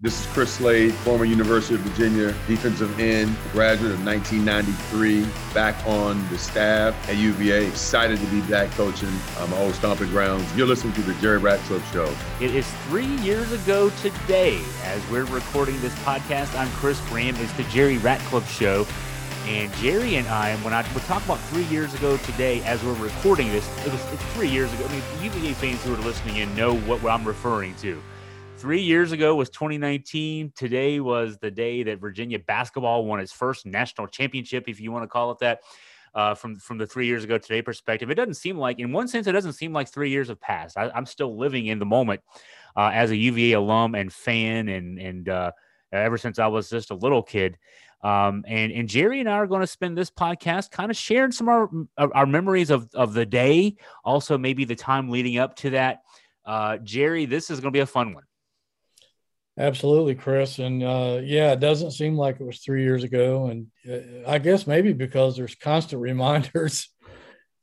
This is Chris Slade, former University of Virginia defensive end, graduate of 1993, back on the staff at UVA. Excited to be back coaching um, my old stomping grounds. You're listening to the Jerry Ratcliffe Show. It is three years ago today as we're recording this podcast. I'm Chris Graham. It's the Jerry Ratcliffe Show. And Jerry and I, when I we talk about three years ago today, as we're recording this, it was three years ago. I mean, UVA fans who are listening in know what, what I'm referring to. Three years ago was 2019. Today was the day that Virginia basketball won its first national championship, if you want to call it that. Uh, from from the three years ago today perspective, it doesn't seem like, in one sense, it doesn't seem like three years have passed. I, am still living in the moment uh, as a UVA alum and fan, and and uh, ever since I was just a little kid. Um, and and Jerry and I are going to spend this podcast kind of sharing some of our, our memories of of the day, also maybe the time leading up to that. Uh, Jerry, this is going to be a fun one. Absolutely, Chris. And uh, yeah, it doesn't seem like it was three years ago. And uh, I guess maybe because there's constant reminders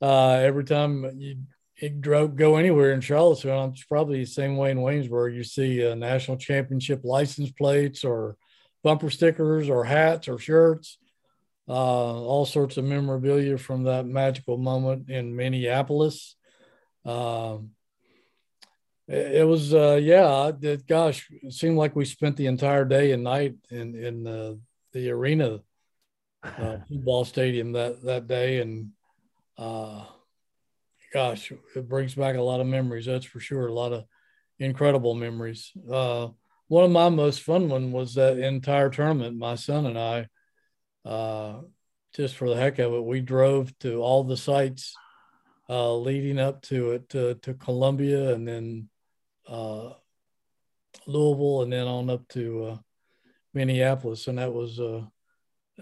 uh, every time you, you go anywhere in Charlottesville. It's probably the same way in Waynesboro. You see national championship license plates or bumper stickers or hats or shirts, uh, all sorts of memorabilia from that magical moment in Minneapolis. Um, it, was, uh, yeah, it, gosh, it seemed like we spent the entire day and night in in the the arena, uh, football stadium that that day, and uh, gosh, it brings back a lot of memories. That's for sure. A lot of incredible memories. Uh, one of my most fun one was that entire tournament. My son and I, uh, just for the heck of it, we drove to all the sites uh, leading up to it to, to Columbia and then uh, Louisville and then on up to uh, Minneapolis, and that was uh,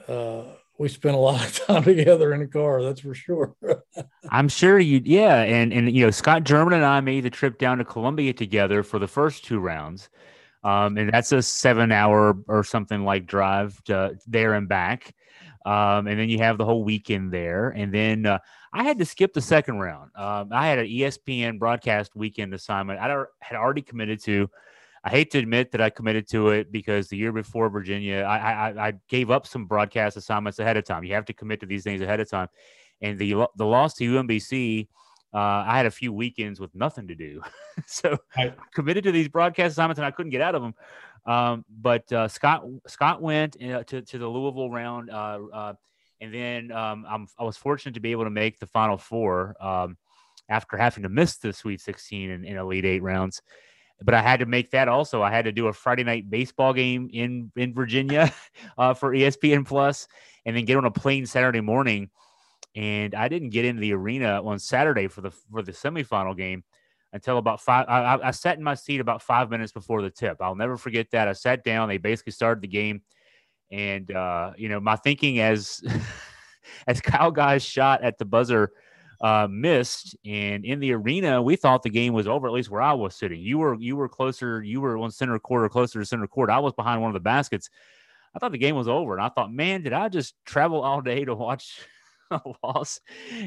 uh, we spent a lot of time together in the car. That's for sure. I'm sure you, yeah, and and you know Scott German and I made the trip down to Columbia together for the first two rounds. Um, and that's a seven hour or something like drive to there and back. Um, and then you have the whole weekend there. And then uh, I had to skip the second round. Um, I had an ESPN broadcast weekend assignment I had already committed to. I hate to admit that I committed to it because the year before Virginia, I, I, I gave up some broadcast assignments ahead of time. You have to commit to these things ahead of time. And the the loss to UMBC uh, I had a few weekends with nothing to do, so I committed to these broadcast assignments, and I couldn't get out of them. Um, but uh, Scott Scott went uh, to to the Louisville round, uh, uh, and then um, i was fortunate to be able to make the Final Four um, after having to miss the Sweet 16 and, Elite Eight rounds. But I had to make that also. I had to do a Friday night baseball game in in Virginia uh, for ESPN Plus, and then get on a plane Saturday morning and I didn't get into the arena on Saturday for the for the semifinal game until about five. I, I, sat in my seat about five minutes before the tip. I'll never forget that. I sat down. They basically started the game, and uh, you know my thinking as as Kyle Guy's shot at the buzzer uh, missed, and in the arena we thought the game was over. At least where I was sitting. You were you were closer. You were on center court or closer to center court. I was behind one of the baskets. I thought the game was over, and I thought, man, did I just travel all day to watch a loss.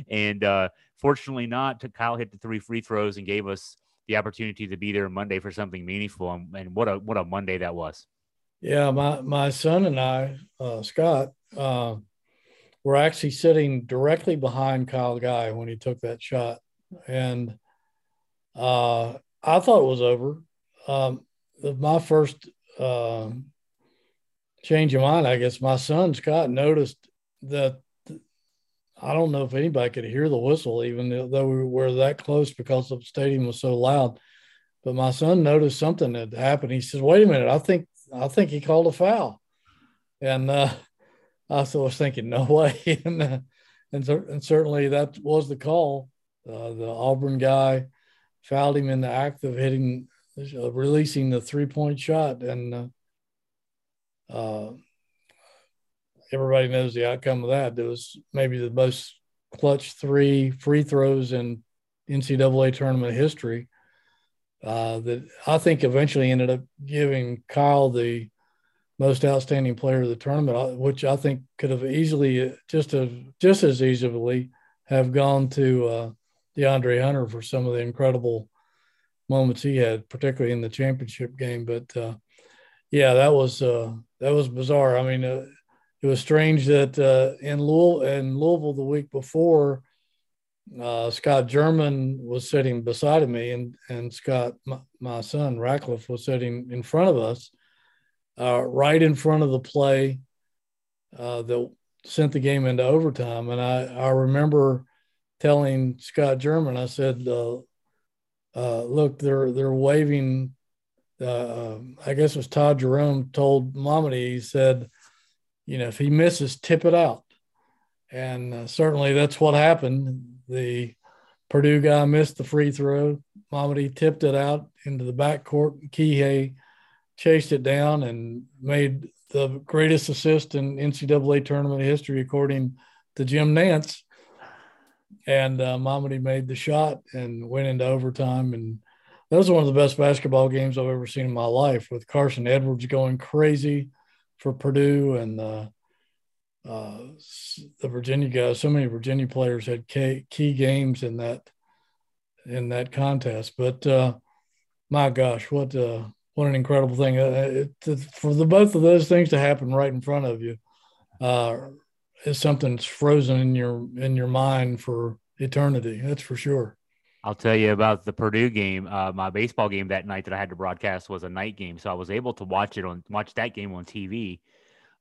And uh, fortunately, not. Kyle hit the three free throws and gave us the opportunity to be there Monday for something meaningful. And, and what a what a Monday that was. Yeah, my my son and I, uh, Scott, uh, were actually sitting directly behind Kyle Guy when he took that shot, and uh, I thought it was over. Um, my first uh, change of mind, I guess, my son Scott noticed that I don't know if anybody could hear the whistle, even though we were that close because the stadium was so loud. But my son noticed something had happened. He says, "Wait a minute! I think I think he called a foul." And uh, I was thinking, "No way!" and uh, and, and, certainly that was the call. Uh, the Auburn guy fouled him in the act of hitting, uh, releasing the three point shot, and uh, uh, everybody knows the outcome of that. It was maybe the most clutch three free throws in NCAA tournament history. Uh, that I think eventually ended up giving Kyle the most outstanding player of the tournament, uh, which I think could have easily, just as just as easily, have gone to uh, DeAndre Hunter for some of the incredible moments he had, particularly in the championship game. But uh, yeah, that was uh, that was bizarre. I mean, uh, it was strange that uh, in Louisville, in Louisville the week before, uh, Scott German was sitting beside me, and and Scott, my, my son Ratcliffe, was sitting in front of us, uh, right in front of the play uh, that sent the game into overtime. And I I remember telling Scott German, I said, uh, uh, "Look, they're they're waving." Uh, I guess it was Todd Jerome told Mamadi. He said, "You know, if he misses, tip it out." And certainly that's what happened the Purdue guy missed the free throw. Mamadi tipped it out into the backcourt. Kihei chased it down and made the greatest assist in NCAA tournament history, according to Jim Nantz. And uh, Mamadi made the shot and went into overtime. And that was one of the best basketball games I've ever seen in my life, with Carson Edwards going crazy for Purdue and uh, uh, the Virginia guys, so many Virginia players had key, key games in that in that contest. But uh, my gosh, what uh, what an incredible thing! Uh, it, for the both of those things to happen right in front of you uh, is something that's frozen in your in your mind for eternity. That's for sure. I'll tell you about the Purdue game. Uh, my baseball game that night that I had to broadcast was a night game, so I was able to watch it on watch that game on TV.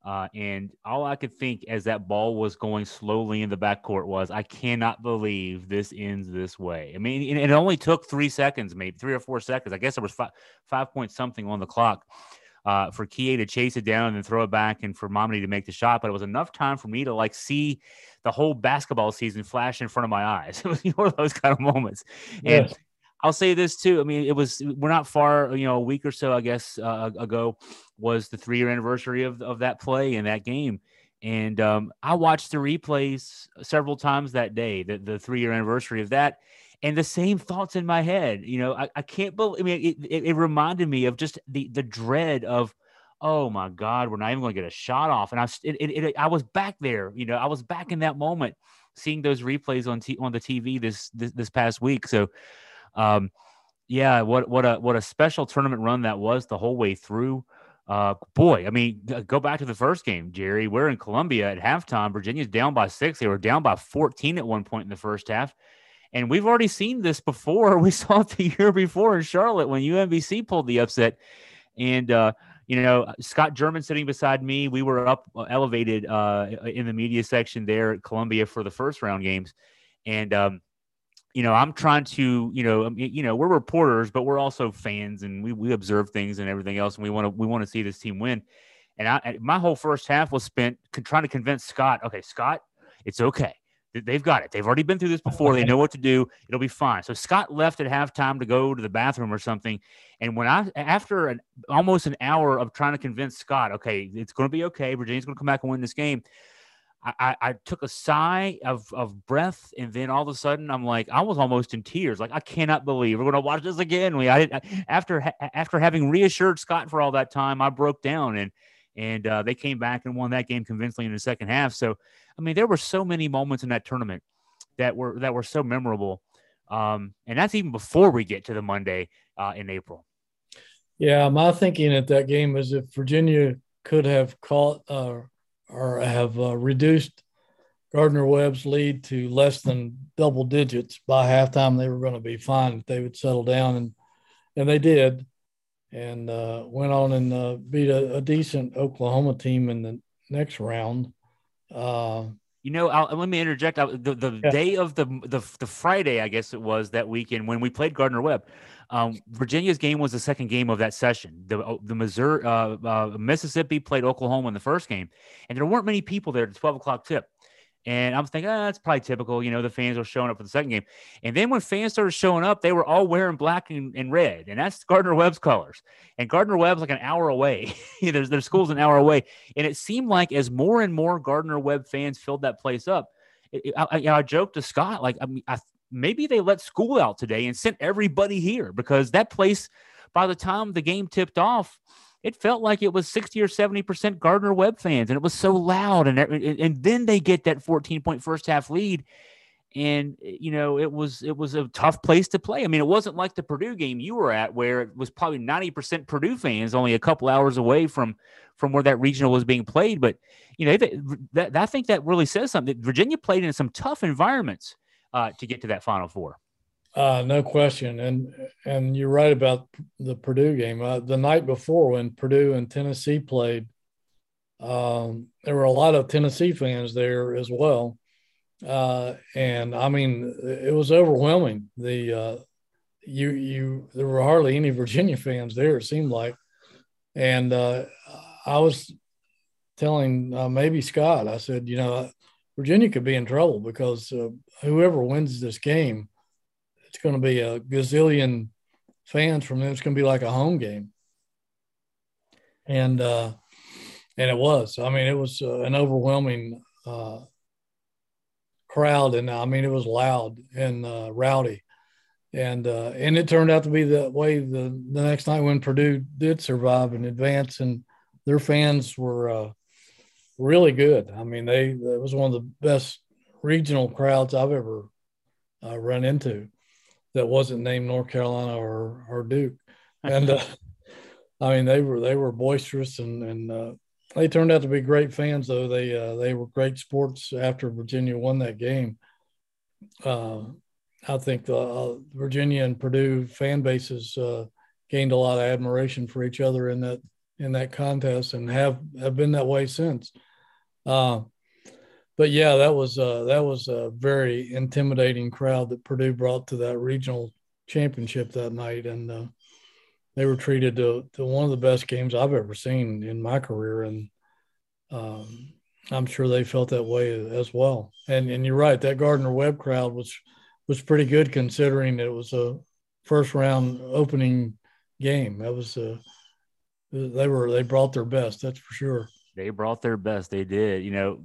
Uh, and all I could think as that ball was going slowly in the backcourt was, I cannot believe this ends this way. I mean, it only took three seconds, maybe three or four seconds. I guess there was five, five point something on the clock uh, for Kie to chase it down and then throw it back and for Mamadi to make the shot. But it was enough time for me to like see the whole basketball season flash in front of my eyes. It was one of those kind of moments. And yes. I'll say this too. I mean, it was we're not far, you know, a week or so, I guess, uh, ago was the three year anniversary of of that play and that game, and um, I watched the replays several times that day, the the three year anniversary of that, and the same thoughts in my head. You know, I, I can't believe. I mean, it, it, it reminded me of just the the dread of. Oh my God, we're not even going to get a shot off, and I it, it, I was back there. You know, I was back in that moment, seeing those replays on t- on the TV this, this this past week. So, um, yeah, what what a what a special tournament run that was the whole way through. Uh, boy, I mean, go back to the first game, Jerry. We're in Columbia at halftime. Virginia's down by six. They were down by 14 at one point in the first half. And we've already seen this before. We saw it the year before in Charlotte when UMBC pulled the upset. And, uh, you know, Scott German sitting beside me, we were up uh, elevated uh, in the media section there at Columbia for the first round games. And, um, you know, I'm trying to, you know, um, you know, we're reporters, but we're also fans, and we we observe things and everything else, and we want to we want to see this team win. And I, my whole first half was spent trying to convince Scott, okay, Scott, it's okay. They've got it. They've already been through this oh, before. They know what to do. It'll be fine. So Scott left at halftime to go to the bathroom or something. And when I, after an, almost an hour of trying to convince Scott, okay, it's going to be okay. Virginia's going to come back and win this game. I, I took a sigh of, of breath, and then all of a sudden, I'm like, I was almost in tears. Like, I cannot believe we're going to watch this again. We, I, after after having reassured Scott for all that time, I broke down, and and uh, they came back and won that game convincingly in the second half. So, I mean, there were so many moments in that tournament that were that were so memorable, um, and that's even before we get to the Monday uh, in April. Yeah, my thinking at that game is if Virginia could have caught. Uh, or have uh, reduced Gardner Webb's lead to less than double digits by halftime. They were going to be fine if they would settle down, and and they did, and uh, went on and uh, beat a, a, decent Oklahoma team in the next round. Uh, you know, I'll, let me interject. the the yeah. day of the, the the Friday, I guess it was that weekend when we played Gardner Webb. Um, Virginia's game was the second game of that session. The uh, the Missouri uh, uh, Mississippi played Oklahoma in the first game, and there weren't many people there at the twelve o'clock tip. And I'm thinking, oh, that's probably typical. You know, the fans are showing up for the second game. And then when fans started showing up, they were all wearing black and, and red. And that's Gardner Webb's colors. And Gardner Webb's like an hour away. there's their school's an hour away. And it seemed like as more and more Gardner Webb fans filled that place up, I, I, I, joked to Scott, like, I mean, I, maybe they let school out today and sent everybody here because that place, by the time the game tipped off, it felt like it was 60 or 70% Gardner Webb fans, and it was so loud. And, and then they get that 14 point first half lead. and you know it was it was a tough place to play. I mean, it wasn't like the Purdue game you were at, where it was probably ninety percent Purdue fans, only a couple hours away from from where that regional was being played. But you know, that, I think that really says something. Virginia played in some tough environments uh, to get to that Final Four. Uh, no question, and and you're right about the Purdue game. Uh, the night before, when Purdue and Tennessee played, um, there were a lot of Tennessee fans there as well, uh, and I mean it was overwhelming. The uh, you you there were hardly any Virginia fans there. It seemed like, and uh, I was telling uh, maybe Scott, I said, you know, Virginia could be in trouble because whoever wins this game, it's going to be a gazillion fans from them. It's going to be like a home game. And, uh, and it was, I mean, it was uh, an overwhelming uh, crowd. And I mean, it was loud and uh, rowdy. And, uh, and it turned out to be that way the, the next night when Purdue did survive and advance and their fans were, uh, really good. I mean, they it was one of the best regional crowds I've ever uh, run into that wasn't named North Carolina or or Duke, and uh, I mean they were they were boisterous and and uh, they turned out to be great fans though they uh, they were great sports after Virginia won that game. Uh, I think the uh, Virginia and Purdue fan bases gained a lot of admiration for each other in that in that contest and have have been that way since. Uh, but yeah, that was uh, that was a very intimidating crowd that Purdue brought to that regional championship that night, and uh, they were treated to, to one of the best games I've ever seen in my career, and um, I'm sure they felt that way as well. And and you're right, that Gardner Webb crowd was was pretty good considering it was a first round opening game. That was a they were they brought their best, that's for sure. They brought their best. They did. You know,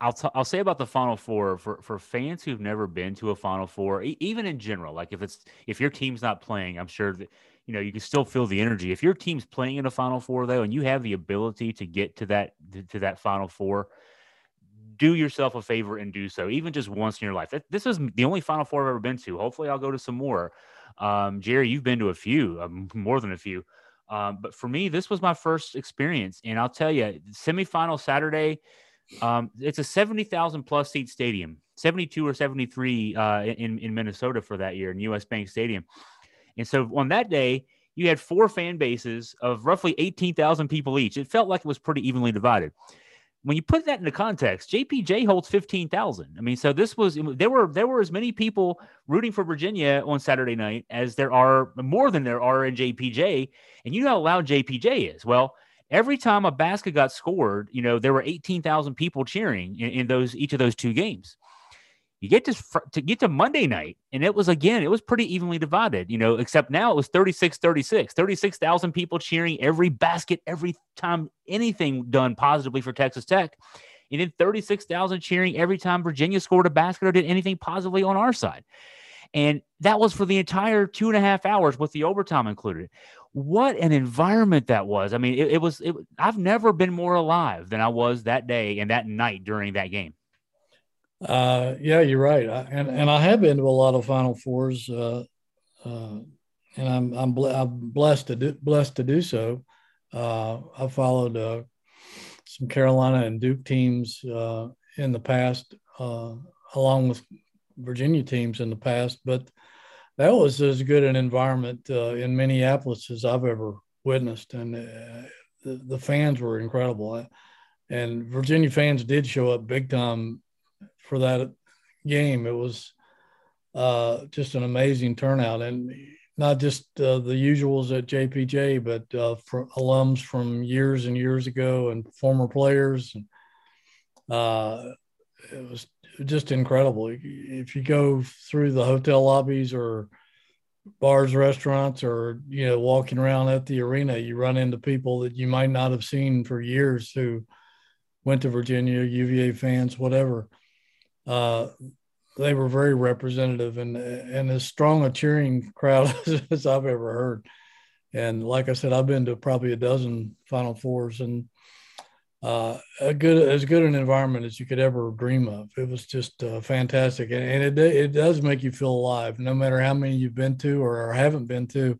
I'll t- I'll say about the Final Four for for fans who've never been to a Final Four, e- even in general. Like if it's if your team's not playing, I'm sure that you know you can still feel the energy. If your team's playing in a Final Four though, and you have the ability to get to that to, that Final Four, do yourself a favor and do so, even just once in your life. This is the only Final Four I've ever been to. Hopefully, I'll go to some more. Um, Jerry, you've been to a few, um, more than a few. Um, but for me, this was my first experience, and I'll tell you, semifinal Saturday, um, it's a seventy thousand plus seat stadium, seventy two or seventy three uh, in in Minnesota for that year in U.S. Bank Stadium, and so on that day. You had four fan bases of roughly 18,000 people each. It felt like it was pretty evenly divided when you put that into context, JPJ holds 15,000. I mean, so this was there were there were as many people rooting for Virginia on Saturday night as there are more than there are in JPJ. And you know how loud JPJ is. Well, every time a basket got scored, you know, there were 18,000 people cheering in, in those each of those two games. You get to to get to Monday night, and it was again, it was pretty evenly divided, you know, except now it was 36 36, 36,000 people cheering every basket, every time anything done positively for Texas Tech. And then 36,000 cheering every time Virginia scored a basket or did anything positively on our side. And that was for the entire two and a half hours with the overtime included. What an environment that was. I mean, it, it was, it, I've never been more alive than I was that day and that night during that game. Uh, yeah, you're right. I, and and I have been to a lot of Final Fours, uh, uh, and I'm I'm, ble- I'm, blessed to do blessed to do so. Uh, I followed uh, some Carolina and Duke teams uh, in the past, along with Virginia teams in the past, but that was as good an environment in Minneapolis as I've ever witnessed, and the, the fans were incredible. And Virginia fans did show up big time for that game. It was uh, just an amazing turnout, and not just uh, the usuals at JPJ, but uh, for alums from years and years ago and former players. And, uh, it was just incredible. If you go through the hotel lobbies or bars, restaurants, or you know, walking around at the arena, you run into people that you might not have seen for years who went to Virginia, UVA fans, whatever uh, they were very representative and and as strong a cheering crowd as I've ever heard. And like I said, I've been to probably a dozen Final Fours, and uh, a good as good an environment as you could ever dream of. It was just uh, fantastic, and, and, it it does make you feel alive, no matter how many you've been to or, or haven't been to.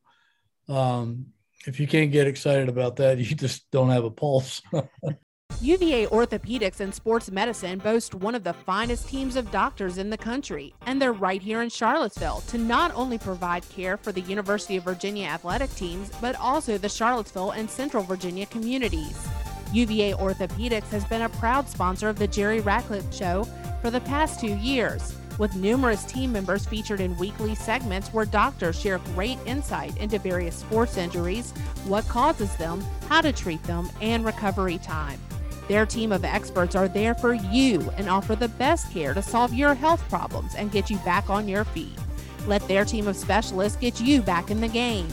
Um, if you can't get excited about that, you just don't have a pulse. UVA Orthopedics and Sports Medicine boast one of the finest teams of doctors in the country, and they're right here in Charlottesville to not only provide care for the University of Virginia athletic teams, but also the Charlottesville and Central Virginia communities. UVA Orthopedics has been a proud sponsor of the Jerry Ratcliffe Show for the past two years, with numerous team members featured in weekly segments where doctors share great insight into various sports injuries, what causes them, how to treat them, and recovery time. Their team of experts are there for you and offer the best care to solve your health problems and get you back on your feet. Let their team of specialists get you back in the game.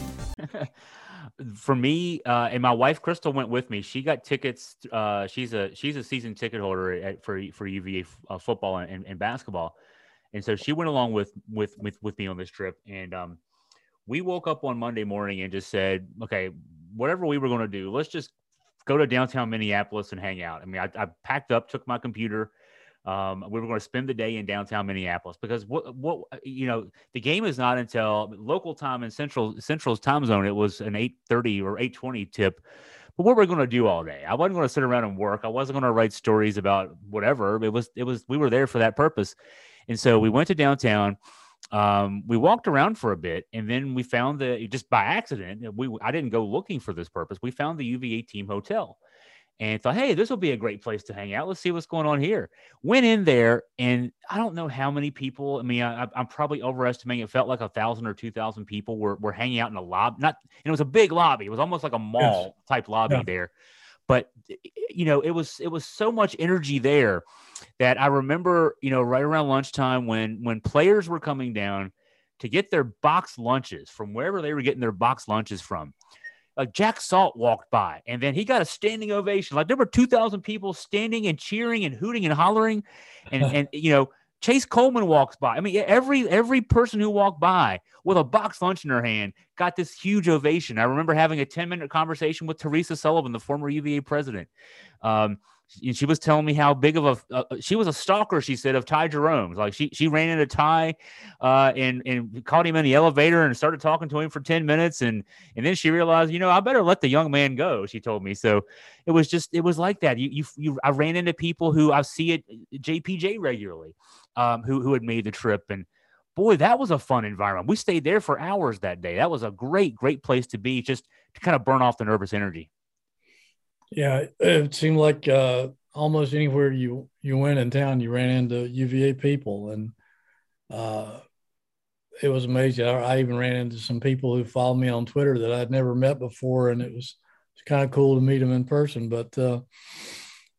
for me, uh, and my wife Crystal went with me. She got tickets. Uh, she's a she's a season ticket holder at, for for UVA uh, football and, and, basketball, and so she went along with with with, with me on this trip. And um, we woke up on Monday morning and just said, okay, whatever we were going to do, let's just go to downtown Minneapolis and hang out. I mean, I, I packed up, took my computer. Um, we were going to spend the day in downtown Minneapolis because what what you know the game is not until local time in central central's time zone. It was an eight thirty or eight twenty tip. But what we're going to do all day? I wasn't going to sit around and work. I wasn't going to write stories about whatever. It was it was we were there for that purpose, and so we went to downtown um, we walked around for a bit and then we found the just by accident we i didn't go looking for this purpose. We found the uva team hotel and thought hey this will be a great place to hang out. Let's see what's going on here. Went in there and i don't know how many people i mean I, am probably overestimating it felt like a thousand or two thousand people were, were hanging out in a lobby not and it was a big lobby. It was almost like a mall yes. type lobby yeah. there but eh, eh, you know it was it was so much energy there that I remember, you know, right around lunchtime when when players were coming down to get their box lunches from wherever they were getting their box lunches from. Like Jack Salt walked by and then he got a standing ovation. Like there were 2,000 people standing and cheering and hooting and hollering. And, and you know, Chase Coleman walks by. I mean, every every person who walked by with a box lunch in her hand got this huge ovation. I remember having a 10 minute conversation with Teresa Sullivan, the former UVA president. Um, she was telling me how big of a uh, she was a stalker. She said of Ty Jerome. Like she she ran into Ty uh, and and caught him in the elevator and started talking to him for ten minutes. And and then she realized, you know, I better let the young man go. She told me. So it was just it was like that. You you, you I ran into people who I see at JPJ regularly, um, who who had made the trip and. Boy, that was a fun environment. We stayed there for hours that day. That was a great, great place to be, just to kind of burn off the nervous energy. Yeah, it seemed like uh, almost anywhere you you went in town, you ran into UVA people, and uh, it was amazing. I, I, even ran into some people who followed me on Twitter that I'd never met before, and it was it's kind of cool to meet them in person. But uh,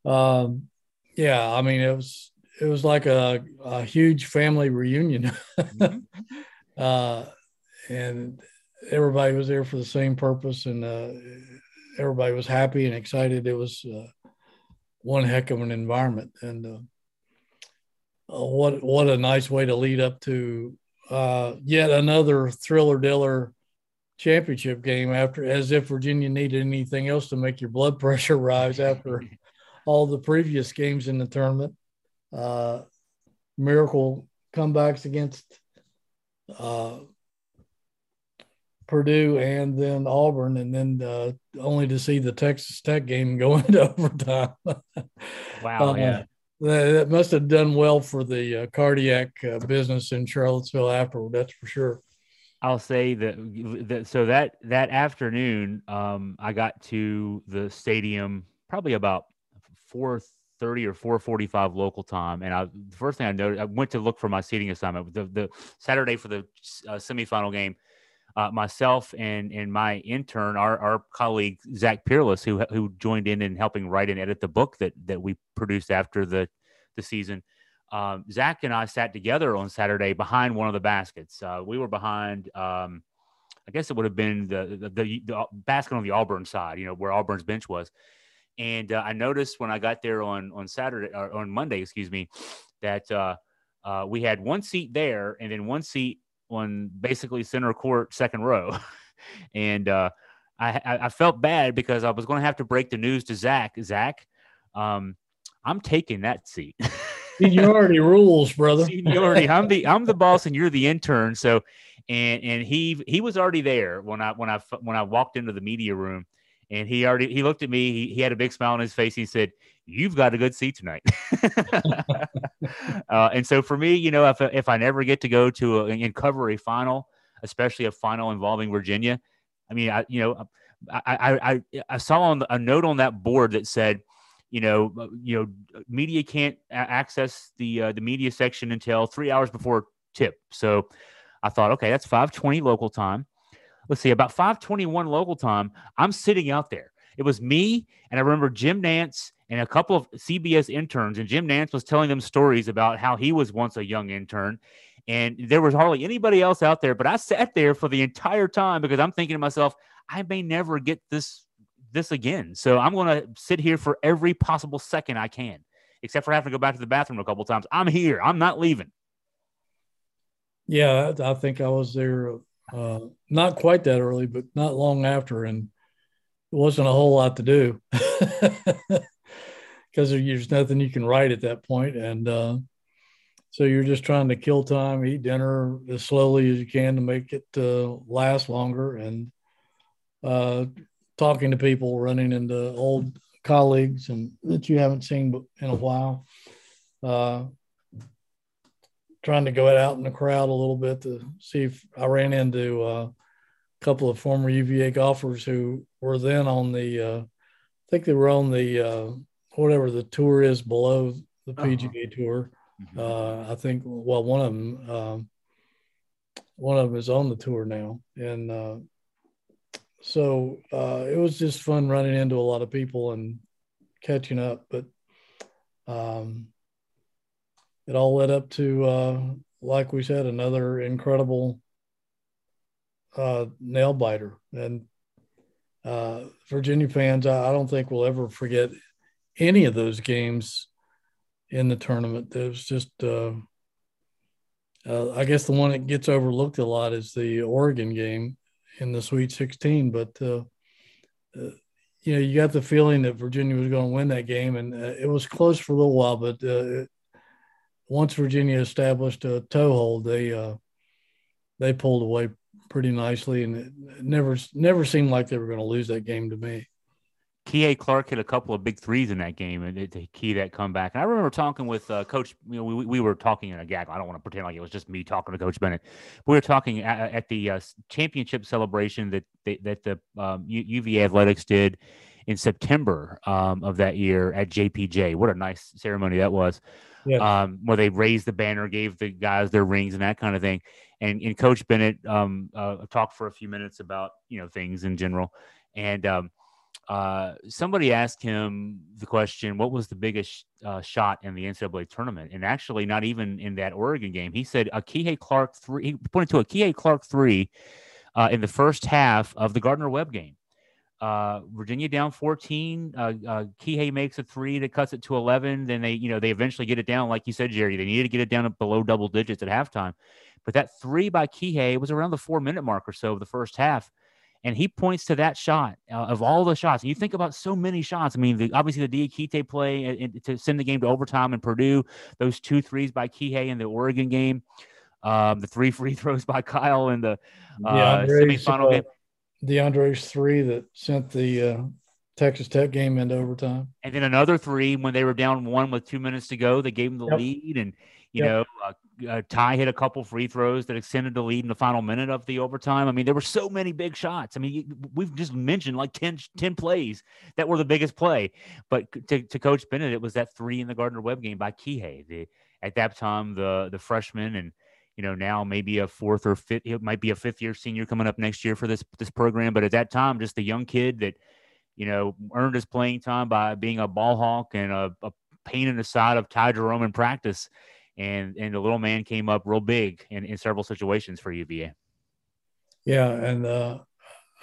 um, yeah, I mean, it was it was like a, a huge family reunion, mm-hmm. uh, and everybody was there for the same purpose, and uh, everybody was happy and excited. It was uh, one heck of an environment, and uh, uh, what what a nice way to lead up to uh, yet another thriller diller championship game. After as if Virginia needed anything else to make your blood pressure rise after all the previous games in the tournament. Uh, miracle comebacks against uh, Purdue and then Auburn, and then uh, only to see the Texas Tech game go into overtime. wow! Uh, yeah, that, must have done well for the uh, cardiac uh, business in Charlottesville afterward. That's for sure. I'll say that, that so that that afternoon, um, I got to the stadium probably about four thirty or four forty five local time, and I the first thing I noticed, I went to look for my seating assignment. The the Saturday for the uh, semifinal game uh, myself and and my intern, our our colleague Zach Peerless, who who joined in in helping write and edit the book that that we produced after the the season. Um, Zach and I sat together on Saturday behind one of the baskets. Uh, we were behind. Um, I guess it would have been the, the, the the basket on the Auburn side, you know, where Auburn's bench was. And uh, I noticed when I got there on on Saturday or on Monday, excuse me, that uh, uh, we had one seat there and then one seat on basically center court, second row, and uh, I, I felt bad because I was going to have to break the news to Zach. Zach, Um, I'm taking that seat. Seniority rules, brother. Seniority. I'm the I'm the boss, and you're the intern. So, and and he he was already there when I when I when I walked into the media room, and he already he looked at me. He, he had a big smile on his face. He said, "You've got a good seat tonight." uh, and so for me, you know, if if I never get to go to a, and cover a final, especially a final involving Virginia, I mean, I you know, I I I, I saw on a note on that board that said you know, uh, you know, media can't access the uh, the media section until three hours before tip. So I thought, okay, that's 5:20 local time. Let's see, about 5:21 local time, I'm sitting out there. It was me, and I remember Jim Nantz and a couple of CBS interns, and Jim Nantz was telling them stories about how he was once a young intern. And there was hardly anybody else out there, but I sat there for the entire time because I'm thinking to myself, I may never get this this again. So I'm going to sit here for every possible second I can, except for having to go back to the bathroom a couple times. I'm here. I'm not leaving. Yeah, I think I was there uh, not quite that early, but not long after, and it wasn't a whole lot to do because there's nothing you can write at that point, and uh, so you're just trying to kill time, eat dinner as slowly as you can to make it uh, last longer, and uh, talking to people, running into old colleagues and that you haven't seen in a while. Uh, trying to go out in the crowd a little bit to see if I ran into uh, a couple of former UVA golfers who were then on the, uh, I think they were on the whatever the tour is below the PGA uh-huh. Tour. Mm-hmm. Uh, I think well, one of them, um, one of them is on the tour now, and uh, so uh, it was just fun running into a lot of people and catching up. But um, it all led up to, uh, like we said, another incredible uh, nail biter. And uh, Virginia fans, I, I don't think we'll ever forget any of those games in the tournament. It was just, uh, uh, I guess the one that gets overlooked a lot is the Oregon game in the Sweet 16. But uh, uh, you know, you got the feeling that Virginia was going to win that game, and uh, it was close for a little while. But uh, once Virginia established a toehold, they uh, they pulled away pretty nicely, and it never never seemed like they were going to lose that game to me. Kihei Clark hit a couple of big threes in that game and to key that comeback. And I remember talking with uh, Coach. You know, we, we were talking in a gag. I don't want to pretend like it was just me talking to Coach Bennett. We were talking at, at the uh, championship celebration that they, that the um, UVA Athletics did in September um, of that year at JPJ. What a nice ceremony that was. Yes. Um, where they raised the banner, gave the guys their rings and that kind of thing. And, and Coach Bennett um, uh, talked for a few minutes about you know things in general. And um, uh, somebody asked him the question, "What was the biggest uh, shot in the NCAA tournament?" And actually, not even in that Oregon game. He said a Kihei Clark three. He pointed to a Kihei Clark three uh, in the first half of the Gardner Webb game. Uh, Virginia down 14. Uh, uh, Kihei makes a three that cuts it to 11. Then they, you know, they eventually get it down, like you said, Jerry. They needed to get it down below double digits at halftime. But that three by Kihei was around the four minute mark or so of the first half and he points to that shot uh, of all the shots. And you think about so many shots. I mean, the, obviously the Diakite play uh, to send the game to overtime in Purdue, those two threes by Kihei in the Oregon game, um, the three free throws by Kyle in the uh, semifinal uh, game. DeAndre's three that sent the uh, Texas Tech game into overtime, and then another three when they were down one with two minutes to go. They gave them the yep. lead, and you yep. know, uh, Ty hit a couple free throws that extended the lead in the final minute of the overtime. I mean, there were so many big shots. I mean, we've just mentioned like 10, 10 plays that were the biggest play. But to, to Coach Bennett, it was that three in the Gardner Webb game by Kihei. The, at that time, the the freshman and you know now maybe a fourth or fifth, it might be a fifth year senior coming up next year for this this program. But at that time, just a young kid that you know earned his playing time by being a ball hawk and a, a pain in the side of Ty Jerome in practice and and the little man came up real big in, in several situations for UVA. Yeah, and uh,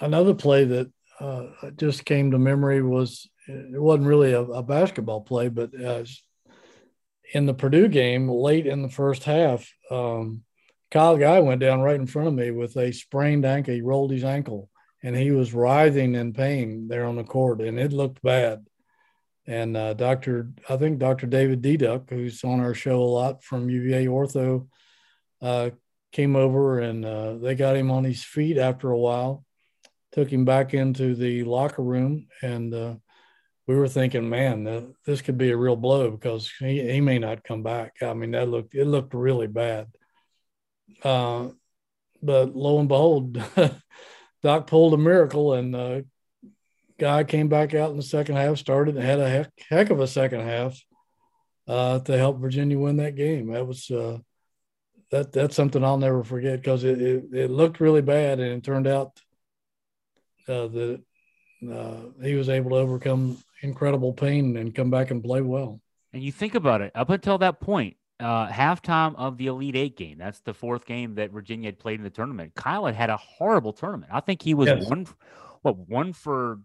another play that uh, just came to memory was it wasn't really a, a basketball play, but in the Purdue game, late in the first half, um, Kyle Guy went down right in front of me with a sprained ankle. He rolled his ankle, and he was writhing in pain there on the court, and it looked bad. And uh, Dr. I think Dr. David Diduch, who's on our show a lot from UVA Ortho, uh, came over and uh, they got him on his feet after a while, took him back into the locker room, and uh, we were thinking, man, this could be a real blow because he, he may not come back. I mean, that looked it looked really bad. Uh, but lo and behold, Doc pulled a miracle, and uh, guy came back out in the second half, started and had a heck, heck of a second half uh, to help Virginia win that game. That was uh, that that's something I'll never forget because it, it, it looked really bad, and it turned out uh, that uh, he was able to overcome incredible pain and come back and play well. And you think about it, up until that point, uh, halftime of the Elite Eight game. That's the fourth game that Virginia had played in the tournament. Kyle had had a horrible tournament. I think he was yes. one, what one for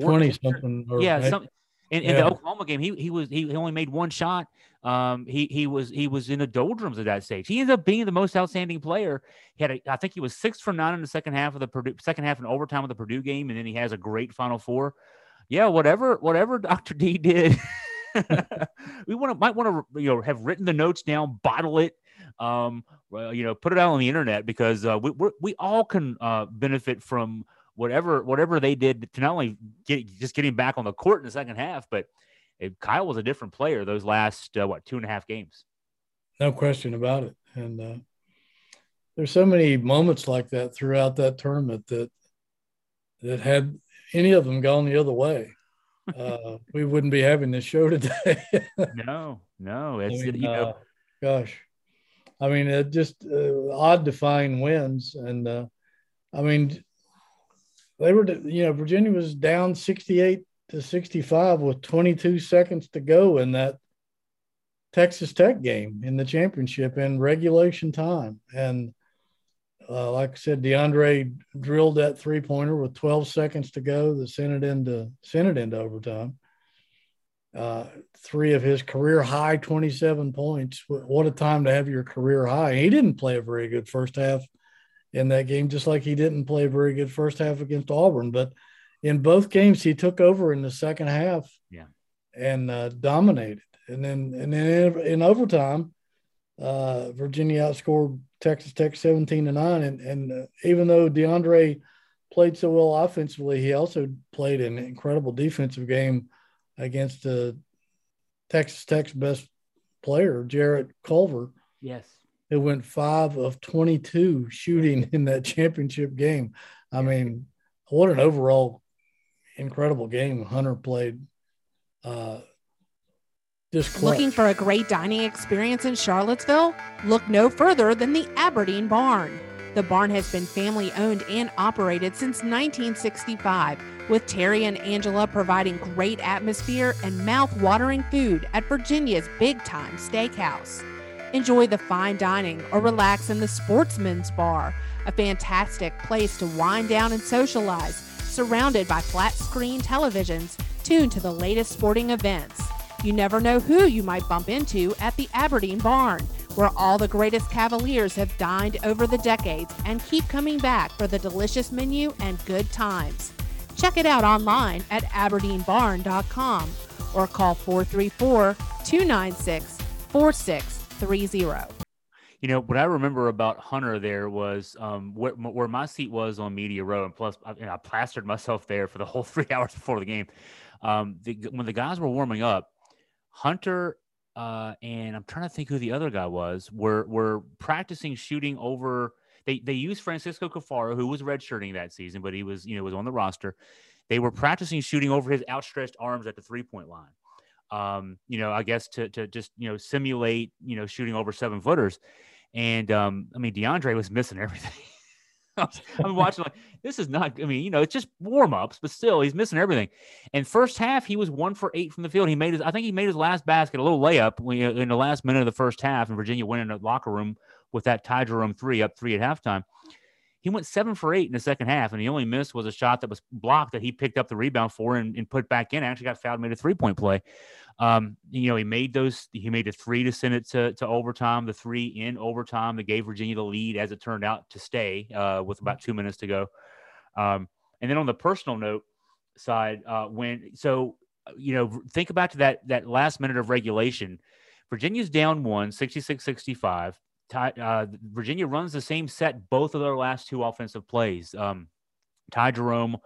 20 something. yeah, some, in, in yeah. the Oklahoma game, he he was he, only made one shot. Um, he he was he was in the doldrums at that stage. He ended up being the most outstanding player. He had a, I think he was six for nine in the second half of the Purdue second half in overtime of the Purdue game, and then he has a great Final Four. Yeah, whatever whatever Dr. D did. we want to might want to you know have written the notes down, bottle it, um, well, you know, put it out on the internet because uh, we we all can uh, benefit from whatever whatever they did to not only get just getting back on the court in the second half, but it, Kyle was a different player those last uh, what two and a half games. No question about it, and uh, there's so many moments like that throughout that tournament that that had any of them gone the other way, uh, we wouldn't be having this show today. no, no, it's I mean, you know, uh, gosh, I mean, it just uh, odd to find wins, and uh, I mean, they were, you know, Virginia was down 68 to 65 with 22 seconds to go in that Texas Tech game in the championship in regulation time. And uh, like I said, DeAndre drilled that three pointer with 12 seconds to go that sent it into sent it into overtime. Uh, three of his career high 27 points. What a time to have your career high. He didn't play a very good first half in that game, just like he didn't play a very good first half against Auburn. But in both games, he took over in the second half, yeah, and uh, dominated. And then and then in, in overtime, uh, Virginia outscored Texas Tech 17 to nine. And and uh, even though DeAndre played so well offensively, he also played an incredible defensive game against uh, Texas Tech's best player, Jarrett Culver. Yes who went five of 22 shooting in that championship game. I mean, what an overall incredible game Hunter played. Uh, just looking for a great dining experience in Charlottesville? Look no further than the Aberdeen Barn. The barn has been family owned and operated since 1965, with Terry and Angela providing great atmosphere and mouth-watering food at Virginia's big time steakhouse. Enjoy the fine dining or relax in the Sportsman's Bar, a fantastic place to wind down and socialize, surrounded by flat screen televisions tuned to the latest sporting events. You never know who you might bump into at the Aberdeen Barn, where all the greatest Cavaliers have dined over the decades and keep coming back for the delicious menu and good times. Check it out online at aberdeenbarn.com or call 434 296 4630. You know what I remember about Hunter there was um, where, where my seat was on Media Row, and plus I, I plastered myself there for the whole three hours before the game. Um, the, when the guys were warming up, Hunter uh, and I'm trying to think who the other guy was. Were were practicing shooting over. They they used Francisco Cafaro, who was redshirting that season, but he was you know was on the roster. They were practicing shooting over his outstretched arms at the three point line. Um, you know, I guess to to just you know simulate you know shooting over seven footers. And um, I mean, DeAndre was missing everything. I'm watching like this is not. I mean, you know, it's just warm ups, but still, he's missing everything. And first half, he was one for eight from the field. He made his. I think he made his last basket, a little layup in the last minute of the first half, and Virginia went in the locker room with that Ty Jerome three up three at halftime. He went seven for eight in the second half, and the only miss was a shot that was blocked that he picked up the rebound for and, and put back in. Actually, got fouled, made a three point play. Um, you know, he made those. He made a three to send it to, to overtime. The three in overtime that gave Virginia the lead, as it turned out to stay uh, with about two minutes to go. Um, and then on the personal note side, uh, when so you know, think about that that last minute of regulation. Virginia's down one, 66 65. Ty, uh, Virginia runs the same set both of their last two offensive plays. Um, Ty Jerome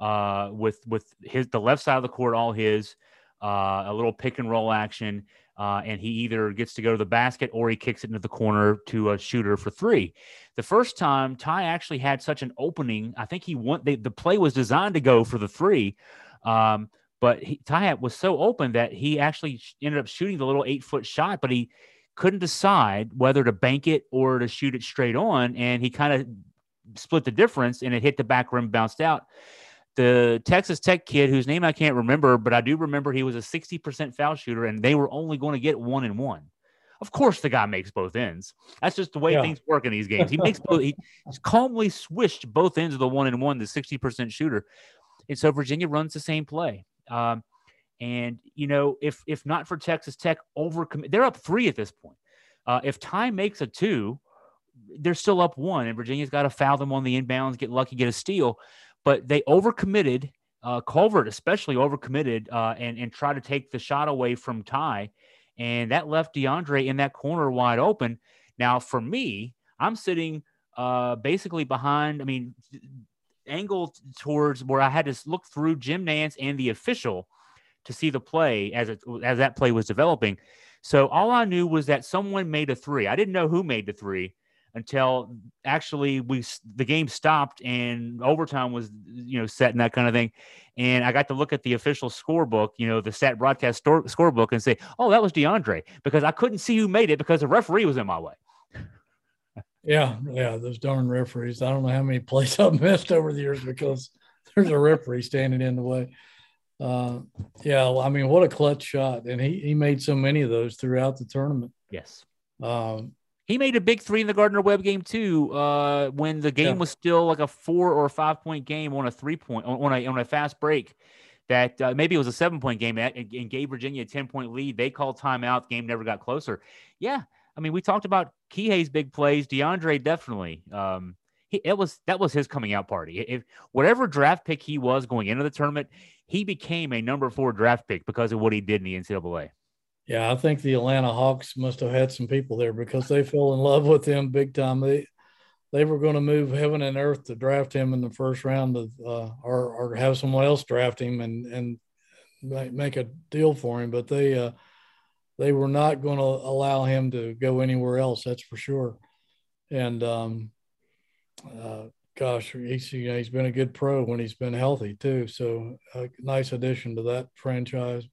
uh, with with his the left side of the court all his, uh, a little pick and roll action, uh, and he either gets to go to the basket or he kicks it into the corner to a shooter for three. The first time Ty actually had such an opening, I think he went. They, the play was designed to go for the three. Um, but he, Ty was so open that he actually ended up shooting the little eight foot shot, but he couldn't decide whether to bank it or to shoot it straight on. And he kind of split the difference and it hit the back rim, bounced out. The Texas Tech kid, whose name I can't remember, but I do remember he was a 60% foul shooter and they were only going to get one and one. Of course, the guy makes both ends. That's just the way yeah. things work in these games. He makes both, he calmly swished both ends of the one and one, the 60% shooter. And so Virginia runs the same play. Um, and you know, if if not for Texas Tech over, they're up three at this point. Uh, if Ty makes a two, they're still up one, and Virginia's got to foul them on the inbounds, get lucky, get a steal. But they overcommitted. Uh, Culver especially overcommitted uh, and and try to take the shot away from Ty, and that left DeAndre in that corner wide open. Now, for me, I'm sitting uh, basically behind. I mean, angle towards where I had to look through Jim Nantz and the official to see the play as it as that play was developing. So all I knew was that someone made a three. I didn't know who made the three until actually we the game stopped and overtime was you know set and that kind of thing. And I got to look at the official scorebook, you know, the stat broadcast store, scorebook, and say, "Oh, that was DeAndre," because I couldn't see who made it because the referee was in my way. Yeah, yeah, those darn referees. I don't know how many plays I've missed over the years because there's a referee standing in the way. Uh, yeah, I mean, what a clutch shot, and he he made so many of those throughout the tournament. Yes. Um, he made a big three in the Gardner Webb game too. Uh, when the game yeah. was still like a four or five point game on a three point on a on a fast break, that uh, maybe it was a seven point game and, and gave Virginia a ten point lead. They called timeout. Game never got closer. Yeah, I mean, we talked about Kihei's big plays. DeAndre definitely. Um, he, it was that was his coming out party. If whatever draft pick he was going into the tournament, he became a number four draft pick because of what he did in the NCAA. Yeah, I think the Atlanta Hawks must have had some people there because they fell in love with him big time. They they were going to move heaven and earth to draft him in the first round of, uh, or or have someone else draft him and and make a deal for him, but they uh, they were not going to allow him to go anywhere else. That's for sure. And um, uh, gosh, he's you know, he's been a good pro when he's been healthy too. So a nice addition to that franchise.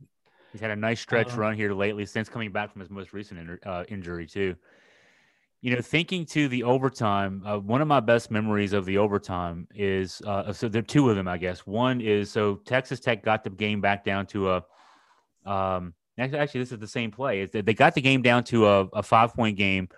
He's had a nice stretch uh, run here lately since coming back from his most recent in, uh, injury too. You know, thinking to the overtime, uh, one of my best memories of the overtime is uh, so there are two of them, I guess. One is so Texas Tech got the game back down to a um, Actually, this is the same play. Is that they got the game down to a, a five point game.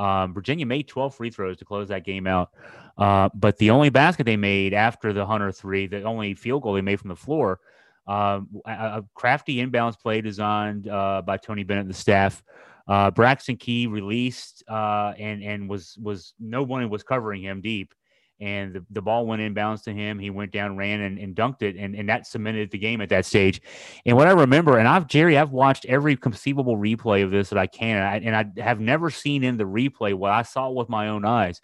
Um, Virginia made 12 free throws to close that game out. Uh, but the only basket they made after the Hunter three, the only field goal they made from the floor, uh, a, crafty inbounds play designed uh, by Tony Bennett and the staff. Uh, Braxton Key released uh, and and was was no one was covering him deep and the, the ball went inbounds to him. He went down, ran, and, and dunked it, and, and that cemented the game at that stage. And what I remember, and I've Jerry, I've watched every conceivable replay of this that I can, and I, and I have never seen in the replay what I saw with my own eyes.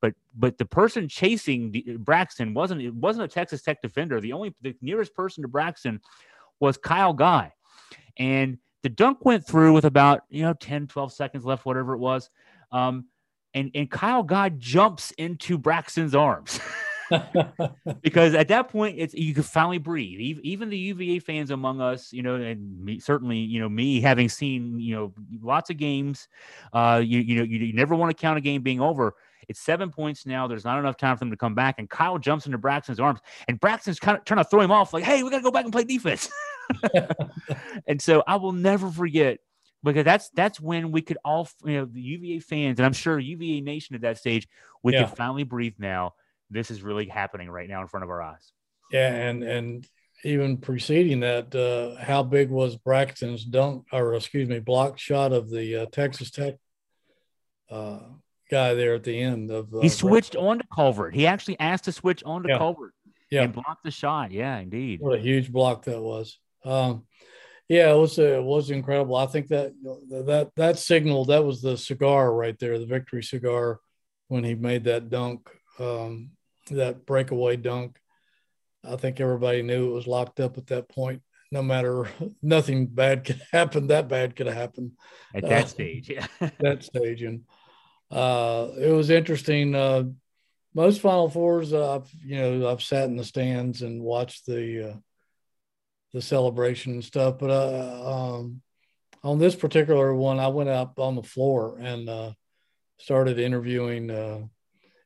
But but the person chasing Braxton wasn't it wasn't a Texas Tech defender. The only the nearest person to Braxton was Kyle Guy, and the dunk went through with about you know 10, 12 seconds left, whatever it was. Um, and and Kyle Guy jumps into Braxton's arms. because at that point it's you can finally breathe. Even the uva fans among us you know and me, certainly you know me having seen you know lots of games uh you, you know you, you never want to count a game being over. It's seven points now. There's not enough time for them to come back. And kyle jumps into braxton's arms. And braxton's kind of trying to throw him off like hey we gotta go back and play defense. And so i will never forget because that's that's when we could all you know the UVA fans and I'm sure UVA Nation at that stage we yeah. can finally breathe now. This is really happening right now in front of our eyes. Yeah, and and even preceding that, uh, how big was Braxton's dunk or excuse me block shot of the uh, Texas Tech uh, guy there at the end of? Uh, he switched Braxton. on to Culver. He actually asked to switch on to yeah. Culver. Yeah, and blocked the shot. Yeah, indeed. What a huge block that was. Um, yeah, it was it was incredible. I think that that that signal that was the cigar right there, the victory cigar, when he made that dunk, um, that breakaway dunk. I think everybody knew it was locked up at that point. No matter nothing bad could happen, that bad could have happened at that uh, stage. Yeah, that stage, and uh, it was interesting. Uh, most Final Fours, uh, I've you know I've sat in the stands and watched the uh, the celebration and stuff, but uh, um, on this particular one, I went up on the floor and uh, started interviewing. Uh,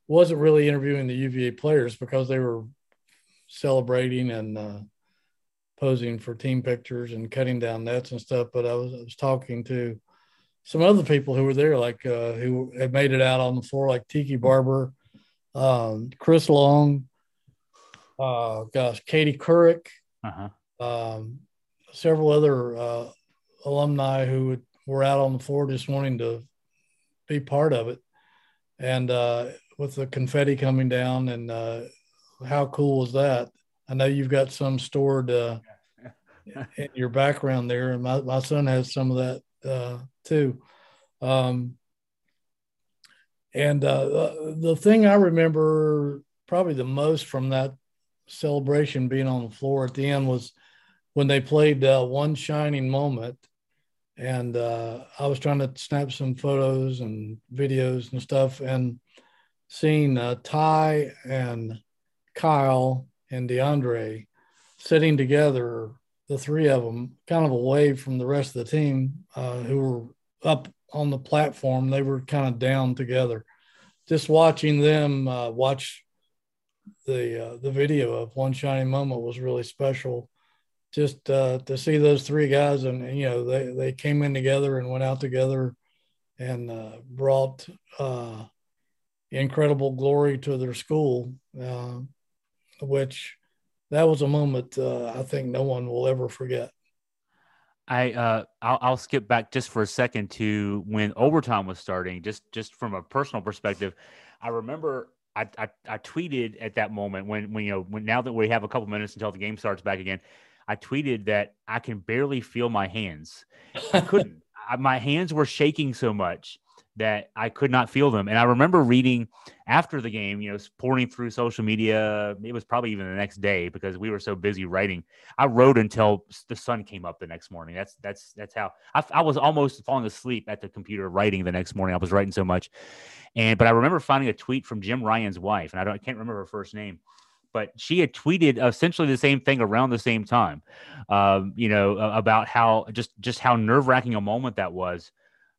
wasn't really interviewing the UVA players because they were celebrating and uh, posing for team pictures and cutting down nets and stuff. But I was I was talking to some other people who were there, like uh, who had made it out on the floor, like Tiki Barber um, Chris Long, uh, gosh, Katie Couric, uh-huh. Um, several other uh, alumni who would, were out on the floor just wanting to be part of it. And uh, with the confetti coming down, and uh, how cool was that? I know you've got some stored uh, in your background there, and my, my son has some of that uh, too. Um, and uh, the thing I remember probably the most from that celebration being on the floor at the end was when they played uh, One Shining Moment. And uh, I was trying to snap some photos and videos and stuff, and seeing uh, Ty and Kyle and DeAndre sitting together, the three of them, kind of away from the rest of the team uh, who were up on the platform. They were kind of down together. Just watching them uh, watch the uh, the video of one shining moment was really special. Just uh, to see those three guys, and you know, they they came in together and went out together, and uh, brought uh, incredible glory to their school, uh, which that was a moment I think no one will ever forget. I uh, I'll, I'll, skip back just for a second to when overtime was starting. Just just from a personal perspective, I remember I, I, I tweeted at that moment when when you know when now that we have a couple minutes until the game starts back again, I tweeted that I can barely feel my hands. I couldn't. I, my hands were shaking so much that I could not feel them. And I remember reading after the game, you know, pouring through social media. It was probably even the next day because we were so busy writing. I wrote until the sun came up the next morning. That's that's that's how I, I was almost falling asleep at the computer writing the next morning. I was writing so much, and but I remember finding a tweet from Jim Ryan's wife, and I don't I can't remember her first name. But she had tweeted essentially the same thing around the same time, um, you know, about how just just how nerve wracking a moment that was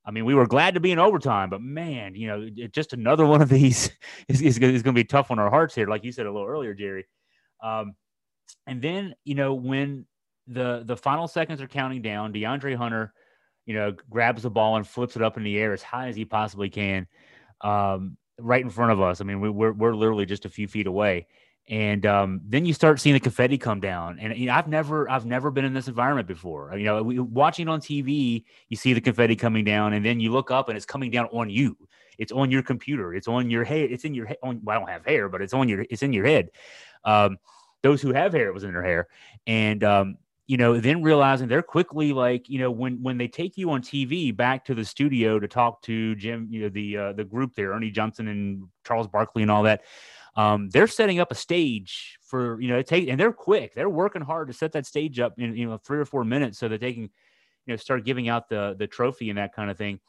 I mean, we were glad to be in overtime, but man, you know, it, just another one of these is, is, is going to be tough on our hearts here, like you said a little earlier, Jerry. Um, and then, you know, when the the final seconds are counting down, DeAndre Hunter, you know, grabs the ball and flips it up in the air as high as he possibly can, um, right in front of us. I mean, we, we're we're literally just a few feet away, and um, then you start seeing the confetti come down. And you know, i've never i've never been in this environment before. You know we, watching on tv you see the confetti coming down and then you look up and it's coming down on you. It's on your computer. It's on your head. It's in your head well, i don't have hair but it's on your it's in your head. Um, those who have hair it was in their hair. And um, you know then realizing they're quickly like you know when when they take you on tv back to the studio to talk to jim you know the uh, the group there ernie johnson and charles barkley and all that um, they're setting up a stage for you know take and they're quick they're working hard to set that stage up in you know three or four minutes so that they can you know start giving out the the trophy and that kind of thing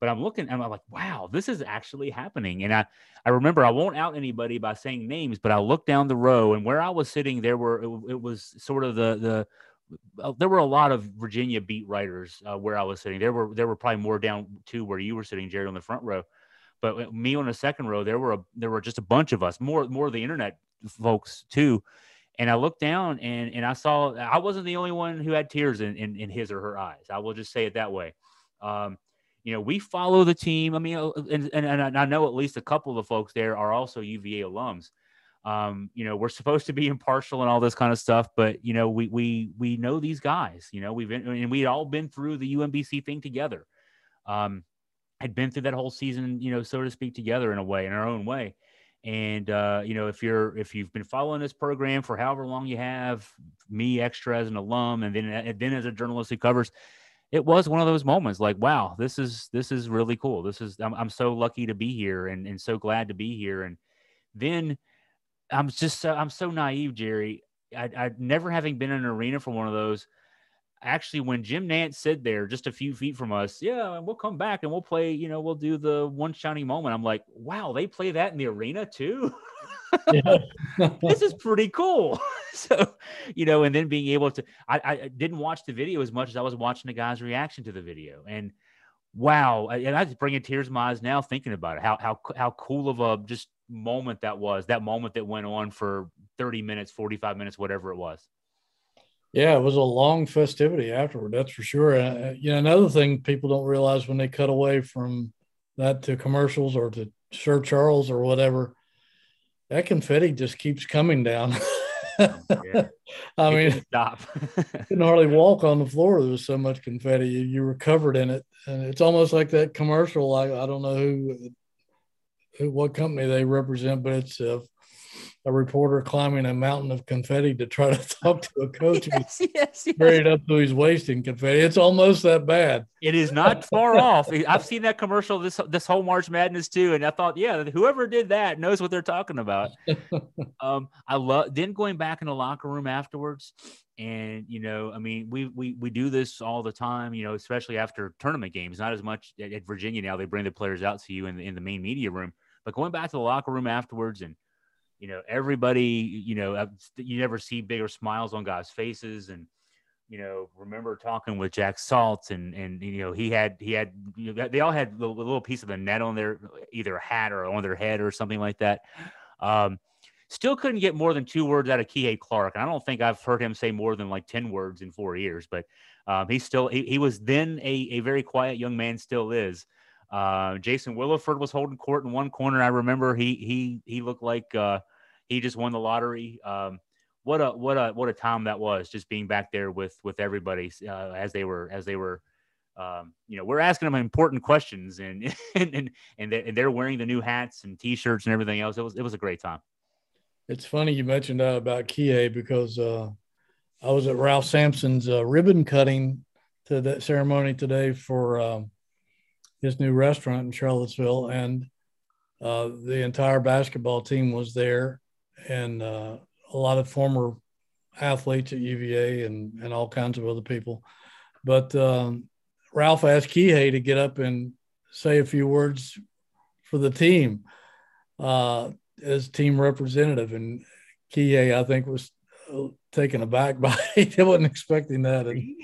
but i'm looking and i'm like wow this is actually happening and i i remember i won't out anybody by saying names but i looked down the row and where i was sitting there were it, it was sort of the the uh, there were a lot of Virginia beat writers uh, where I was sitting. There were there were probably more down to where you were sitting, Jerry, on the front row. But me on the second row, there were a, there were just a bunch of us, more more of the internet folks too. And I looked down and and I saw I wasn't the only one who had tears in in, in his or her eyes. I will just say it that way. Um, you know, we follow the team. I mean, uh, and, and, and I know at least a couple of the folks there are also UVA alums. Um, you know, we're supposed to be impartial and all this kind of stuff, but you know, we we we know these guys. You know, we've been and we had all been through the UMBC thing together. Um, had been through that whole season, you know, so to speak, together in a way, in our own way. And uh, you know, if you're if you've been following this program for however long you have, me extra as an alum, and then and then as a journalist who covers, it was one of those moments like, wow, this is this is really cool. This is I'm, I'm so lucky to be here and and so glad to be here. And then I'm just so, I'm so naive, Jerry. I, I never having been in an arena for one of those. Actually, when Jim Nantz said there, just a few feet from us, yeah, and we'll come back and we'll play. You know, we'll do the one shining moment. I'm like, wow, they play that in the arena too. this is pretty cool. so, you know, and then being able to, I, I didn't watch the video as much as I was watching the guy's reaction to the video, and wow, and I just bringing tears to my eyes now thinking about it. How how how cool of a just moment that was. That moment that went on for thirty minutes, forty five minutes, whatever it was. Yeah, it was a long festivity afterward. That's for sure. Uh, you know, another thing people don't realize when they cut away from that to commercials or to Sir Charles or whatever, that confetti just keeps coming down. yeah. I mean, stop. couldn't hardly walk on the floor. There was so much confetti. You, you, were covered in it, and it's almost like that commercial. I, I don't know who, who, what company they represent, but it's uh, a reporter climbing a mountain of confetti to try to talk to a coach yes, yes, yes. buried up to his waist in confetti. It's almost that bad. It is not far off. I've seen that commercial this this whole March Madness too, and I thought, yeah, whoever did that knows what they're talking about. um, I love then going back in the locker room afterwards, and you know, I mean, we we we do this all the time, you know, especially after tournament games. Not as much at, at Virginia now; they bring the players out to you in the, in the main media room, but going back to the locker room afterwards and you know, everybody, you know, you never see bigger smiles on guys' faces. And, you know, remember talking with Jack Salt and, and, you know, he had, he had, you know, they all had a little, piece of the net on their, either a hat or on their head or something like that. Um, still couldn't get more than two words out of Kihei Clark. I don't think I've heard him say more than like 10 words in four years, but um, he still, he, he was then a, a very quiet young man, still is. Uh, Jason Williford was holding court in one corner. I remember he he he looked like uh, he just won the lottery. Um, what a what a what a time that was, just being back there with with everybody uh, as they were as they were. Um, you know, we're asking them important questions, and and and and they're, and they're wearing the new hats and T-shirts and everything else. It was it was a great time. It's funny you mentioned uh, about Kie because uh, I was at Ralph Sampson's uh, ribbon cutting to that ceremony today for um, his new restaurant in Charlottesville, and uh, the entire basketball team was there, and uh, a lot of former athletes at UVA and and all kinds of other people. But um, Ralph asked Kihei to get up and say a few words for the team uh, as team representative, and Kihei I think was uh, taken aback by it. he wasn't expecting that. And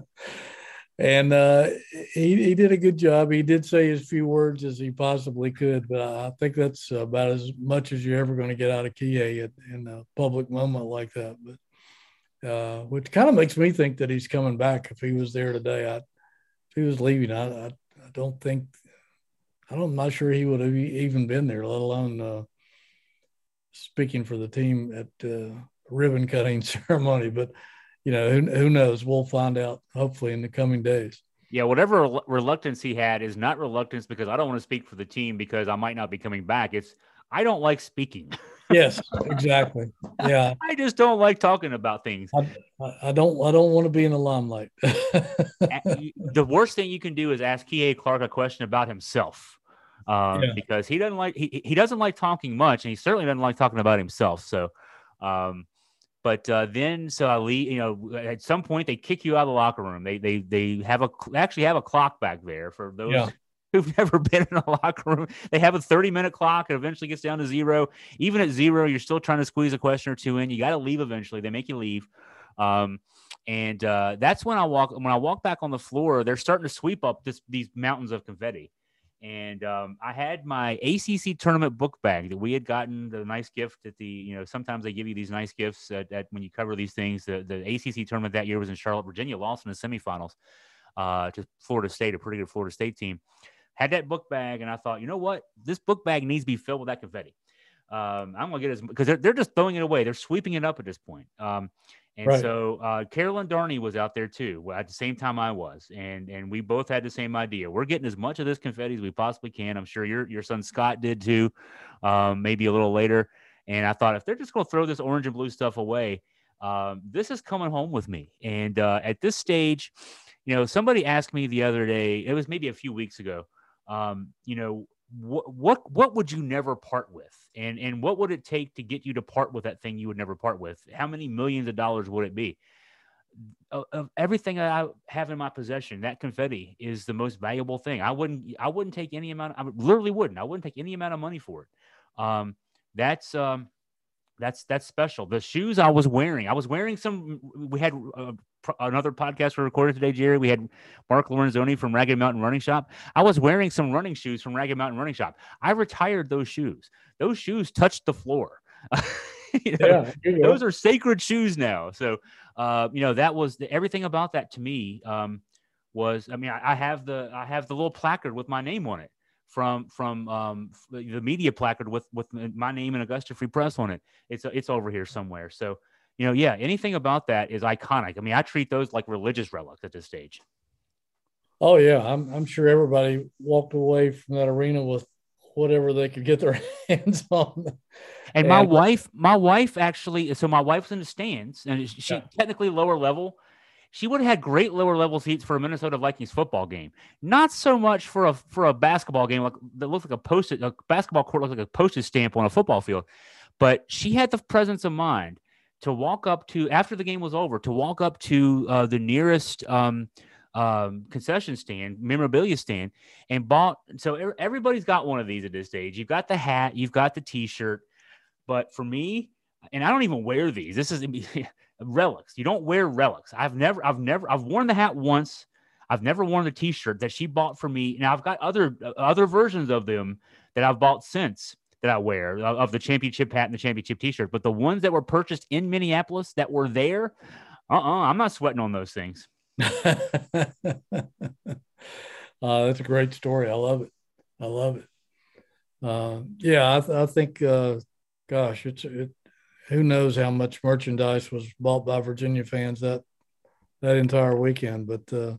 and uh, he he did a good job. He did say as few words as he possibly could, but I think that's about as much as you're ever going to get out of Kie in a public moment like that. But uh, which kind of makes me think that he's coming back. If he was there today, I, if he was leaving, I, I, I don't think I don't, I'm not sure he would have even been there, let alone uh, speaking for the team at uh, ribbon cutting ceremony. But you know, who, who knows? We'll find out hopefully in the coming days. Yeah, whatever reluctance he had is not reluctance because I don't want to speak for the team because I might not be coming back. It's I don't like speaking. yes, exactly. Yeah, I just don't like talking about things. I, I don't. I don't want to be in the limelight. the worst thing you can do is ask Kihei Clark a question about himself, um, yeah. because he doesn't like he, he doesn't like talking much, and he certainly doesn't like talking about himself. So, um, but uh, then, so I leave. You know, at some point they kick you out of the locker room. They they they have a actually have a clock back there for those. Yeah. Who've never been in a locker room? They have a 30 minute clock. It eventually gets down to zero. Even at zero, you're still trying to squeeze a question or two in. You got to leave eventually. They make you leave. Um, and uh, that's when I walk when I walk back on the floor. They're starting to sweep up this, these mountains of confetti, and um, I had my ACC tournament book bag that we had gotten the nice gift at the you know sometimes they give you these nice gifts at, at when you cover these things. The, the ACC tournament that year was in Charlotte, Virginia, lost in the semifinals uh, to Florida State, a pretty good Florida State team. Had that book bag, and I thought, you know what, this book bag needs to be filled with that confetti. Um, I'm gonna get as because they're, they're just throwing it away. They're sweeping it up at this point. Um, And Right. so uh, Carolyn Darney was out there too at the same time I was, and and we both had the same idea. We're getting as much of this confetti as we possibly can. I'm sure your your son Scott did too, um, maybe a little later. And I thought if they're just going to throw this orange and blue stuff away, um, this is coming home with me. And uh, at this stage, you know, somebody asked me the other day. It was maybe a few weeks ago. Um, you know, what what what would you never part with? And and what would it take to get you to part with that thing you would never part with? How many millions of dollars would it be? Of, of everything that i have in my possession that confetti is the most valuable thing. I wouldn't i wouldn't take any amount i literally wouldn't. I wouldn't take any amount of money for it. Um that's um that's that's special. The shoes i was wearing i was wearing some we had uh, another podcast we recorded today jerry we had mark lorenzoni from ragged mountain running shop I was wearing some running shoes from Ragged Mountain Running Shop. I retired those shoes. Those shoes touched the floor. You know, Yeah, you those are sacred shoes now. So, uh, you know, that was the, everything about that to me um, was. I mean, I, I have the I have the little placard with my name on it from from um, the media placard with with my name and Augusta Free Press on it. It's it's over here somewhere. So, you know, yeah, anything about that is iconic. I mean, I treat those like religious relics at this stage. Oh yeah, I'm I'm sure everybody walked away from that arena with whatever they could get their hands on. And my And- wife, my wife actually, so my wife's in the stands, and she Yeah. technically lower level. She would have had great lower level seats for a Minnesota Vikings football game. Not so much for a for a basketball game like that looks like a posted a basketball court looks like a postage stamp on a football field. But she had the presence of mind to walk up to after the game was over to walk up to uh, the nearest um, um, concession stand, memorabilia stand, and bought. So everybody's got one of these at this stage. You've got the hat, you've got the T-shirt, but for me, and I don't even wear these. This is relics. You don't wear relics. I've never, I've never, I've worn the hat once. I've never worn the T-shirt that she bought for me. Now I've got other other versions of them that I've bought since that I wear of, the championship hat and the championship T-shirt. But the ones that were purchased in Minneapolis that were there, uh-uh, I'm not sweating on those things. uh, that's a great story. I love it. I love it. Uh, yeah, I, th- I think, uh, gosh, it's it. Who knows how much merchandise was bought by Virginia fans that that entire weekend? But uh,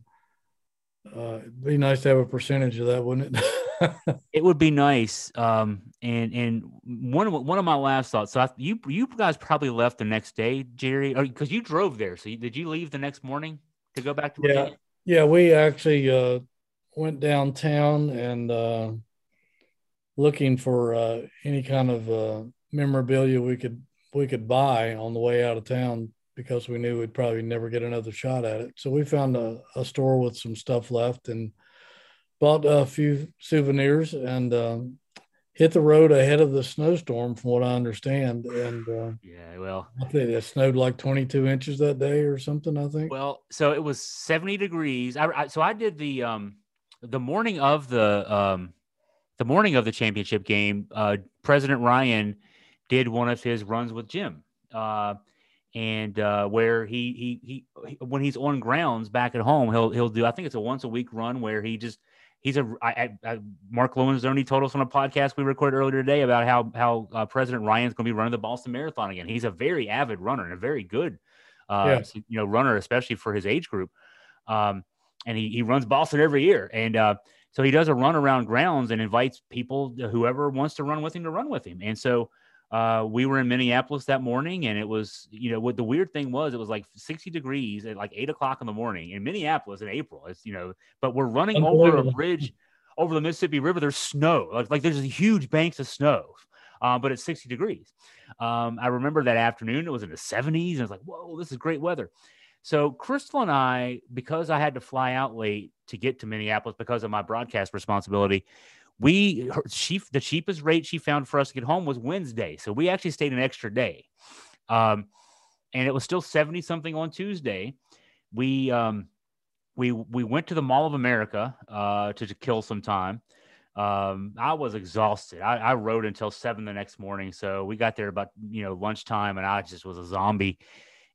uh, it'd be nice to have a percentage of that, wouldn't it? It would be nice. Um, and and one of one of my last thoughts. So I, you you guys probably left the next day, Jerry, because you drove there. So you, did you leave the next morning to go back to Yeah. Virginia? Yeah, we actually uh, went downtown and uh, looking for uh, any kind of uh, memorabilia we could we could buy on the way out of town because we knew we'd probably never get another shot at it. So we found a, a store with some stuff left and bought a few souvenirs and um, hit the road ahead of the snowstorm, from what I understand. And uh, Yeah. Well, I think it snowed like 22 inches that day or something. I think. Well, so it was 70 degrees. I, I so I did the um the morning of the um the morning of the championship game. Uh, President Ryan did one of his runs with Jim. Uh, and uh, where he, he he he when he's on grounds back at home, he'll he'll do. I think it's a once a week run where he just he's a I, I, Mark Lorenzoni told us on a podcast we recorded earlier today about how how uh, President Ryan's going to be running the Boston Marathon again. He's a very avid runner and a very good uh, Yeah. you know runner, especially for his age group. Um, and he he runs Boston every year, and uh, so he does a run around grounds and invites people, whoever wants to run with him, to run with him. And so uh, we were in Minneapolis that morning, and it was, you know, what the weird thing was, it was like 60 degrees at like eight o'clock in the morning in Minneapolis in April. It's, you know, but we're running over a bridge over the Mississippi River. There's snow, like, like there's huge banks of snow, uh, but it's 60 degrees. Um, I remember that afternoon, it was in the 70s, and I was like, whoa, this is great weather. So Crystal and I, because I had to fly out late to get to Minneapolis because of my broadcast responsibility, we her, she the cheapest rate she found for us to get home was Wednesday. So we actually stayed an extra day. Um, and it was still 70 something on Tuesday. We um we we went to the Mall of America uh to, to kill some time. Um, I was exhausted. I, I rode until seven the next morning. So we got there about you know lunchtime and I just was a zombie.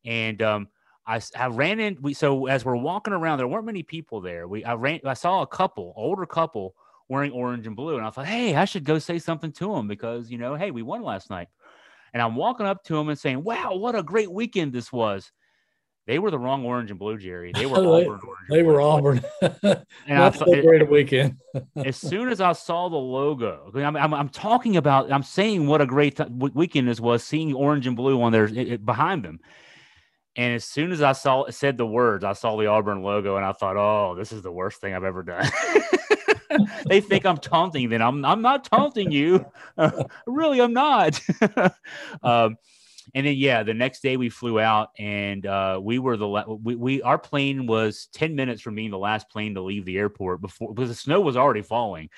And um I ran in we so as we're walking around, there weren't many people there. We I ran I saw a couple, older couple wearing orange and blue. And I thought, hey, I should go say something to him because, you know, hey, we won last night. And I'm walking up to him and saying, wow, what a great weekend this was. They were the wrong orange and blue, Jerry. They were Auburn. orange They were. Auburn. And I thought- so great a weekend. as soon as I saw the logo, I'm, I'm, I'm talking about, I'm saying what a great th- weekend this was, seeing orange and blue on there it, it- behind them. And as soon as I saw said the words, I saw the Auburn logo, and I thought, "Oh, this is the worst thing I've ever done." they think I'm taunting them. I'm I'm not taunting you. really, I'm not. um, and then yeah, the next day we flew out, and uh, we were the la- we, we our plane was ten minutes from being the last plane to leave the airport before because the snow was already falling,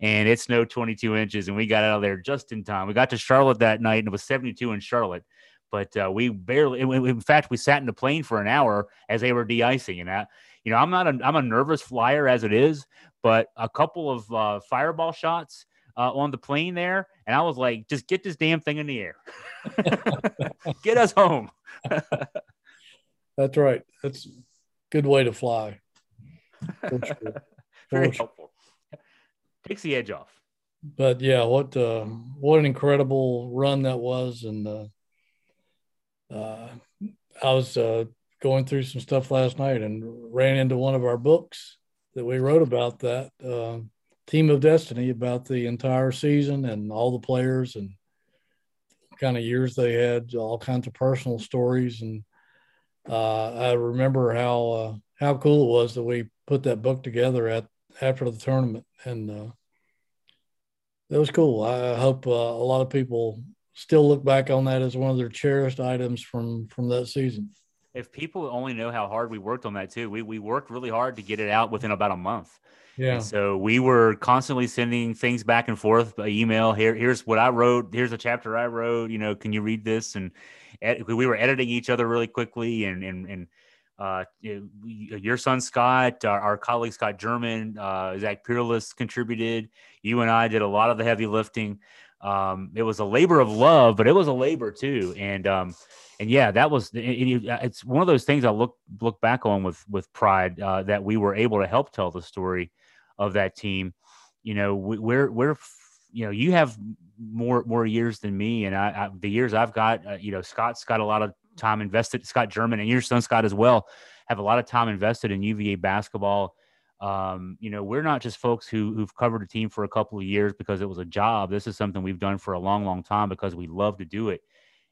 and it snowed 22 inches, and we got out of there just in time. We got to Charlotte that night, and it was 72 in Charlotte. But uh, we barely, in- in fact, we sat in the plane for an hour as they were de-icing. And that, you know, I'm not a, I'm a nervous flyer as it is, but a couple of uh, fireball shots uh, on the plane there, and I was like, just get this damn thing in the air, get us home. That's right. That's a good way to fly. For sure. Very For sure. helpful. Takes the edge off. But yeah, what uh, what an incredible run that was, and uh, uh, I was uh, going through some stuff last night and ran into one of our books that we wrote about that uh, team of destiny about the entire season and all the players and kind of years they had, all kinds of personal stories, and uh, I remember how uh, how cool it was that we put that book together at after the tournament and. Uh, was cool. I hope uh, a lot of people still look back on that as one of their cherished items from from that season. If people only know how hard we worked on that too, we we worked really hard to get it out within about a month. Yeah, And so we were constantly sending things back and forth by email. Here, here's what I wrote. Here's a chapter I wrote. You know, can you read this? And ed- we were editing each other really quickly. And and and uh, you- your son Scott, our, our colleague Scott German, uh, Zach Pereles contributed. You and I did a lot of the heavy lifting. Um, it was a labor of love, but it was a labor too. And um, and yeah, that was it- it's one of those things I look look back on with with pride uh, that we were able to help tell the story of that team. You know, we, we're we're you know you have more more years than me, and I, I the years I've got, uh, you know, Scott's got a lot of time invested. Scott German and your son Scott as well have a lot of time invested in UVA basketball. Um, you know, we're not just folks who who've covered a team for a couple of years because it was a job. This is something we've done for a long, long time because we love to do it.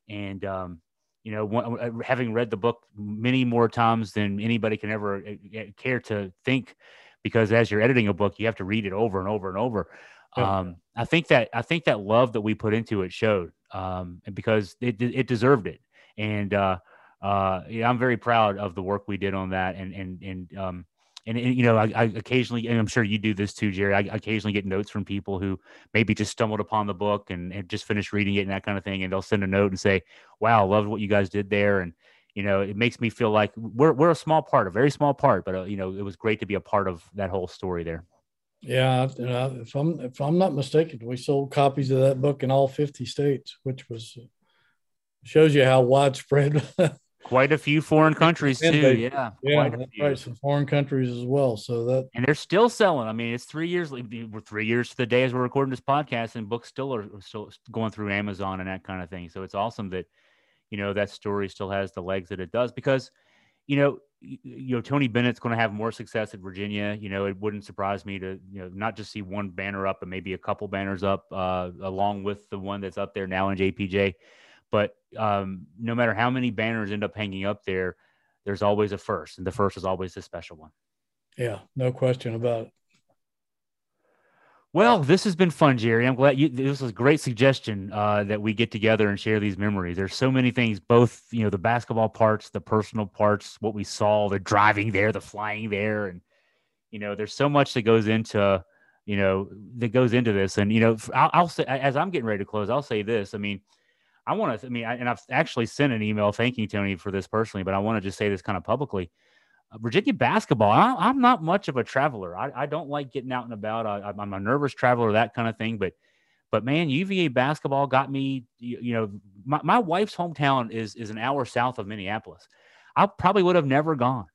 And um, you know, one, uh, having read the book many more times than anybody can ever uh, uh, care to think, because as you're editing a book, you have to read it over and over and over. Yeah. Um, I think that I think that love that we put into it showed, um, and because it it deserved it. And uh, uh, yeah, I'm very proud of the work we did on that. And and and um, and, and you know, I, I occasionally, and I'm sure you do this too, Jerry. I occasionally get notes from people who maybe just stumbled upon the book and, and just finished reading it and that kind of thing, and they'll send a note and say, "Wow, loved what you guys did there." And you know, it makes me feel like we're we're a small part, a very small part, but uh, you know, it was great to be a part of that whole story there. yeah. You know, if I'm if I'm not mistaken, we sold copies of that book in all 50 states, which was shows you how widespread. Quite a few foreign countries too. they- yeah, yeah, quite a few. right. Some foreign countries as well. So that and they're still selling. I mean, it's three years. We're three years to the day as we're recording this podcast, and books still are still going through Amazon and that kind of thing. So it's awesome that you know that story still has the legs that it does because you know you know Tony Bennett's going to have more success at Virginia. You know, it wouldn't surprise me to you know not just see one banner up, but maybe a couple banners up uh, along with the one that's up there now in JPJ. But um, no matter how many banners end up hanging up there, there's always a first, and the first is always a special one. yeah, no question about it. Well, this has been fun, Jerry. I'm glad you. This was a great suggestion uh, that we get together and share these memories. There's so many things, both you know, the basketball parts, the personal parts, what we saw, the driving there, the flying there, and you know, there's so much that goes into, you know, that goes into this. And you know, I'll, I'll say as I'm getting ready to close, I'll say this. I mean, I want to. I mean, I, and I've actually sent an email thanking Tony for this personally, but I want to just say this kind of publicly. Uh, Virginia basketball. I, I'm not much of a traveler. I, I don't like getting out and about. I, I'm a nervous traveler, that kind of thing. But, but man, UVA basketball got me. You, you know, my, my wife's hometown is is an hour south of Minneapolis. I probably would have never gone.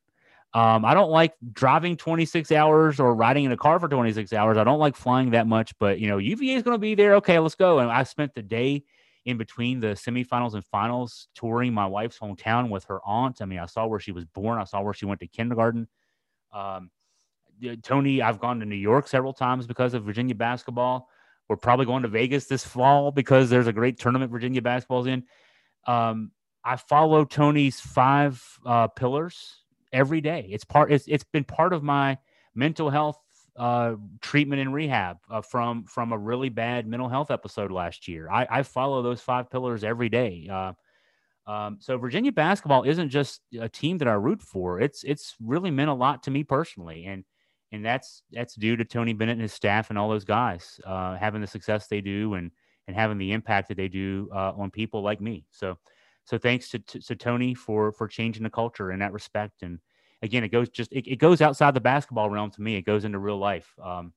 Um, I don't like driving 26 hours or riding in a car for 26 hours. I don't like flying that much. But you know, UVA is going to be there. Okay, let's go. And I spent the day in between the semifinals and finals, touring my wife's hometown with her aunt. I mean, I saw where she was born. I saw where she went to kindergarten. Um, Tony, I've gone to New York several times because of Virginia basketball. We're probably going to Vegas this fall because there's a great tournament Virginia basketball's in. Um, I follow Tony's five uh, pillars every day. It's part. It's it's been part of my mental health uh, treatment and rehab uh, from from a really bad mental health episode last year. I, I follow those five pillars every day. Uh, um, so Virginia basketball isn't just a team that I root for. It's it's really meant a lot to me personally, and and that's that's due to Tony Bennett and his staff and all those guys uh, having the success they do and and having the impact that they do uh, on people like me. So so thanks to, to, to Tony for for changing the culture in that respect and again, it goes just it, it goes outside the basketball realm to me. It goes into real life um,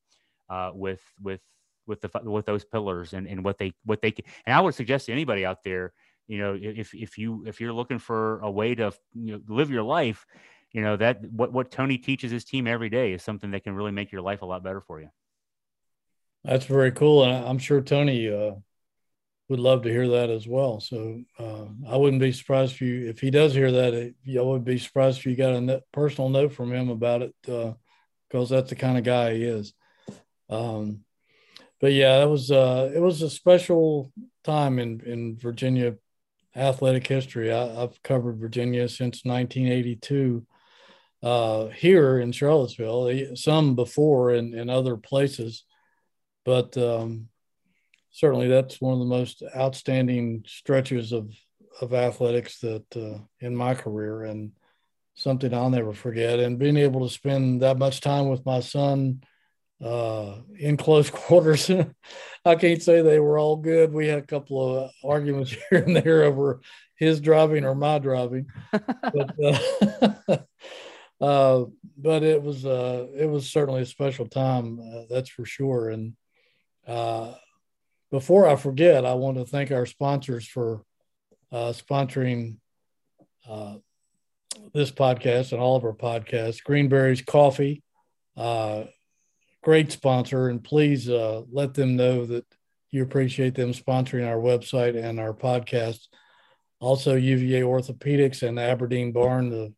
uh, with with with the with those pillars and, and what they what they can. And I would suggest to anybody out there, you know, if if you if you're looking for a way to you know live your life, you know that what what Tony teaches his team every day is something that can really make your life a lot better for you. That's very cool, and I'm sure Tony uh, would love to hear that as well. So uh, I wouldn't be surprised if you if he does hear that. It, I would be surprised if you got a personal note from him about it because uh, that's the kind of guy he is. Um, but yeah, it was uh, it was a special time in in Virginia athletic history. I, have covered Virginia since 1982 uh, here in Charlottesville, some before in, in other places, but um, certainly that's one of the most outstanding stretches of of athletics that uh, in my career and something I'll never forget. And being able to spend that much time with my son uh, in close quarters, I can't say they were all good. We had a couple of arguments here and there over his driving or my driving, but uh, uh, but it was uh, it was certainly a special time, uh, that's for sure. And uh, before I forget, I want to thank our sponsors for uh, sponsoring uh, this podcast and all of our podcasts. Greenberry's Coffee, uh, great sponsor, and please uh, let them know that you appreciate them sponsoring our website and our podcast. Also, UVA Orthopedics and Aberdeen Barn to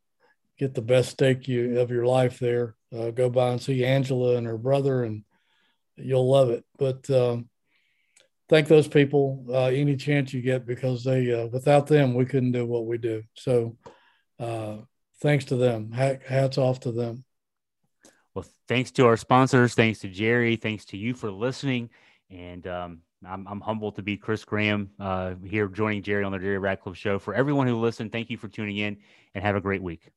get the best steak you, of your life there. Uh, go by and see Angela and her brother, and you'll love it. But um, thank those people uh, any chance you get because they uh, without them we couldn't do what we do. So uh, thanks to them. Hats off to them. Well, thanks to our sponsors. Thanks to Jerry. Thanks to you for listening. And um, I'm, I'm, humbled to be Chris Graham uh, here joining Jerry on the Jerry Ratcliffe Show. For everyone who listened, thank you for tuning in and have a great week.